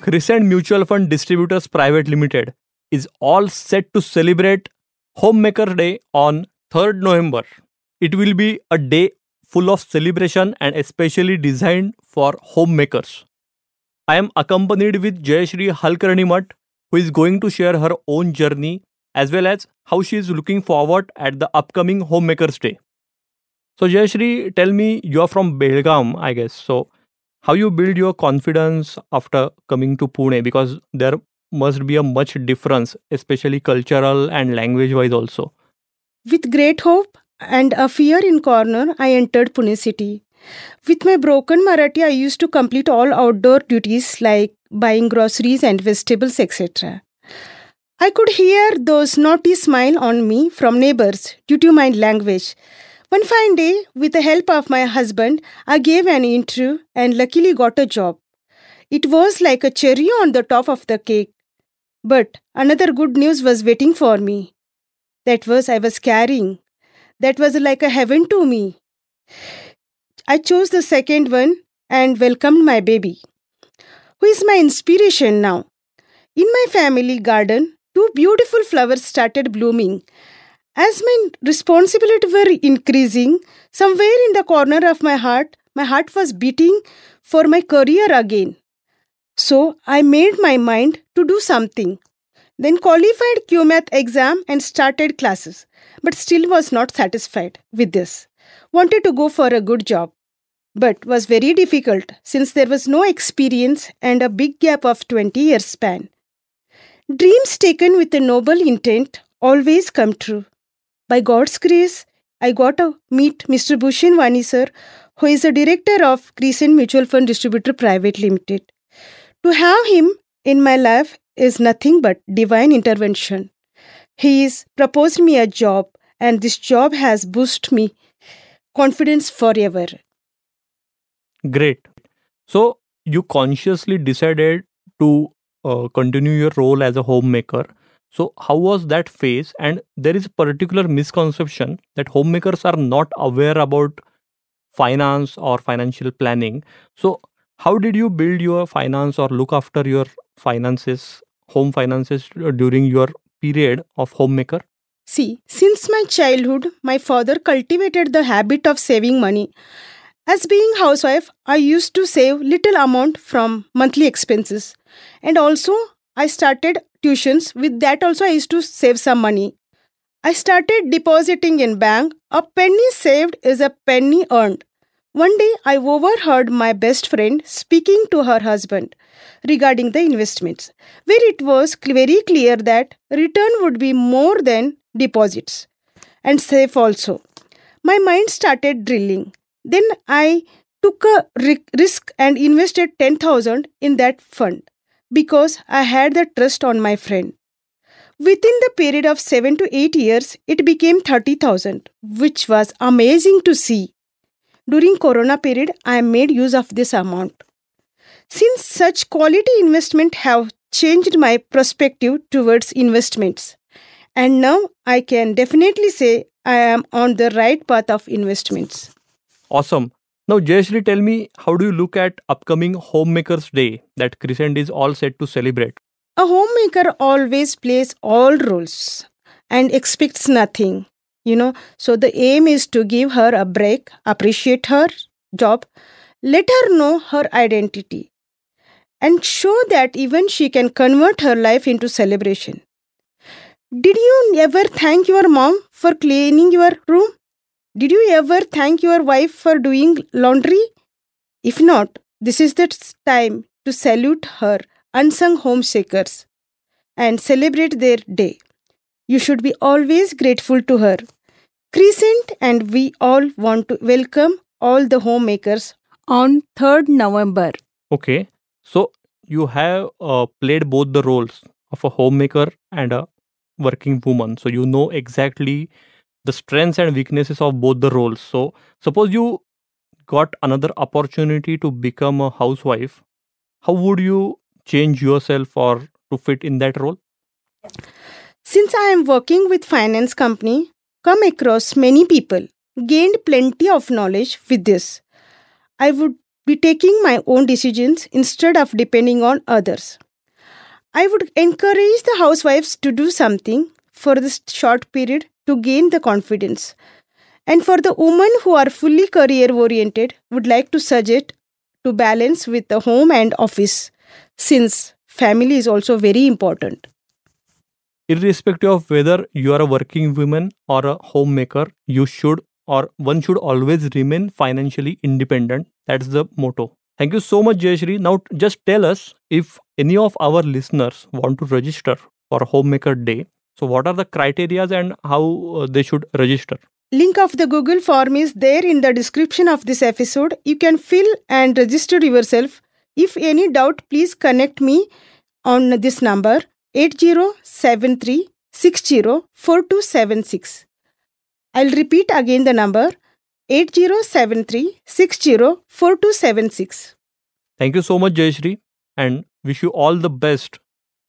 Crescent Mutual Fund Distributors Private Limited is all set to celebrate Homemaker Day on 3rd November. It will be a day full of celebration and especially designed for homemakers. I am accompanied with Jayashree Halkarnimath, who is going to share her own journey as well as how she is looking forward at the upcoming Homemakers Day. So, Jayashree, tell me, you are from Belgaum, I guess. So, how you build your confidence after coming to Pune? Because there must be a much difference, especially cultural and language wise also. With great hope and a fear in corner, I entered Pune city. With my broken Marathi, I used to complete all outdoor duties like buying groceries and vegetables, etc. I could hear those naughty smile on me from neighbors due to my language. One fine day, with the help of my husband, I gave an interview and luckily got a job. It was like a cherry on the top of the cake. But another good news was waiting for me. That was I was carrying. That was like a heaven to me. I chose the second one and welcomed my baby, who is my inspiration now. In my family garden, two beautiful flowers started blooming as my responsibilities were increasing, somewhere in the corner of my heart, my heart was beating for my career again. So I made my mind to do something. Then qualified QMath exam and started classes, but still was not satisfied with this. Wanted to go for a good job, but was very difficult since there was no experience and a big gap of 20 years span. Dreams taken with a noble intent always come true. By God's grace, I got to meet Mr. Bhushan Wani sir, who is the director of Crescent Mutual Fund Distributor Private Limited. To have him in my life is nothing but divine intervention. He has proposed me a job, and this job has boosted me confidence forever. Great. So you consciously decided to uh, continue your role as a homemaker so, how was that phase? And there is a particular misconception that homemakers are not aware about finance or financial planning. So, how did you build your finance or look after your finances, home finances uh, during your period of homemaker? See, since my childhood, my father cultivated the habit of saving money. As being housewife, I used to save little amount from monthly expenses. And also, I started tuitions. With that also I used to save some money. I started depositing in bank. A penny saved is a penny earned. One day I overheard my best friend speaking to her husband regarding the investments, where it was very clear that return would be more than deposits and safe also. My mind started drilling. Then I took a risk and invested 10,000 in that fund because I had the trust on my friend. Within the period of 7 to 8 years, it became 30,000, which was amazing to see. During corona period, I made use of this amount. Since such quality investment have changed my perspective towards investments, and now I can definitely say I am on the right path of investments. Awesome. Now, Jayashree, tell me, how do you look at upcoming Homemakers Day that Crescent is all set to celebrate? A homemaker always plays all roles and expects nothing, you know. So the aim is to give her a break, appreciate her job, let her know her identity, and show that even she can convert her life into celebration. Did you ever thank your mom for cleaning your room? Did you ever thank your wife for doing laundry? If not, this is the time to salute her unsung homeshakers and celebrate their day. You should be always grateful to her. Crescent and we all want to welcome all the homemakers on 3rd November. Okay, so you have uh, played both the roles of a homemaker and a working woman. So you know exactly the strengths and weaknesses of both the roles. So, suppose you got another opportunity to become a housewife, how would you change yourself or to fit in that role? Since I am working with finance company, come across many people, gained plenty of knowledge with this. I would be taking my own decisions instead of depending on others. I would encourage the housewives to do something for this short period to gain the confidence. And for the women who are fully career oriented, would like to suggest to balance with the home and office since family is also very important. Irrespective of whether you are a working woman or a homemaker, you should or one should always remain financially independent. That's the motto. Thank you so much, Jayashree. Now, just tell us if any of our listeners want to register for Homemaker Day. So, what are the criterias and how uh, they should register? Link of the Google form is there in the description of this episode. You can fill and register yourself. If any doubt, please connect me on this number 8073 4276. I'll repeat again the number 8073 4276. Thank you so much, Jayashree, and wish you all the best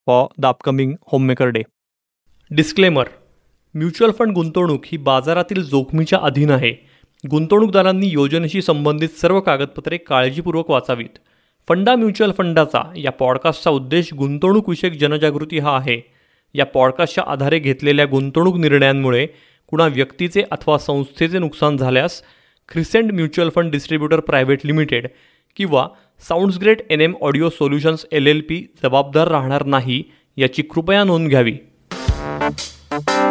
for the upcoming Homemaker Day. Disclaimer mutual fund गुंतवणूक ही बाजारातील जोखमीच्या अधीन आहे. गुंतवणूकदारांनी योजनेशी संबंधित सर्व कागदपत्रे काळजीपूर्वक वाचावीत. फंडा म्युच्युअल फंडाचा या पॉडकास्टचा उद्देश गुंतवणूकविषयक जनजागृती हा आहे. या पॉडकास्टच्या आधारे घेतलेल्या गुंतवणूक निर्णयांमुळे कुणा व्यक्तीचे अथवा संस्थेचे नुकसान झाल्यास Crescent mutual fund distributor private limited किंवा sounds great N M audio solutions L L P जबाबदार राहणार नाही याची कृपया नोंद घ्यावी. Thank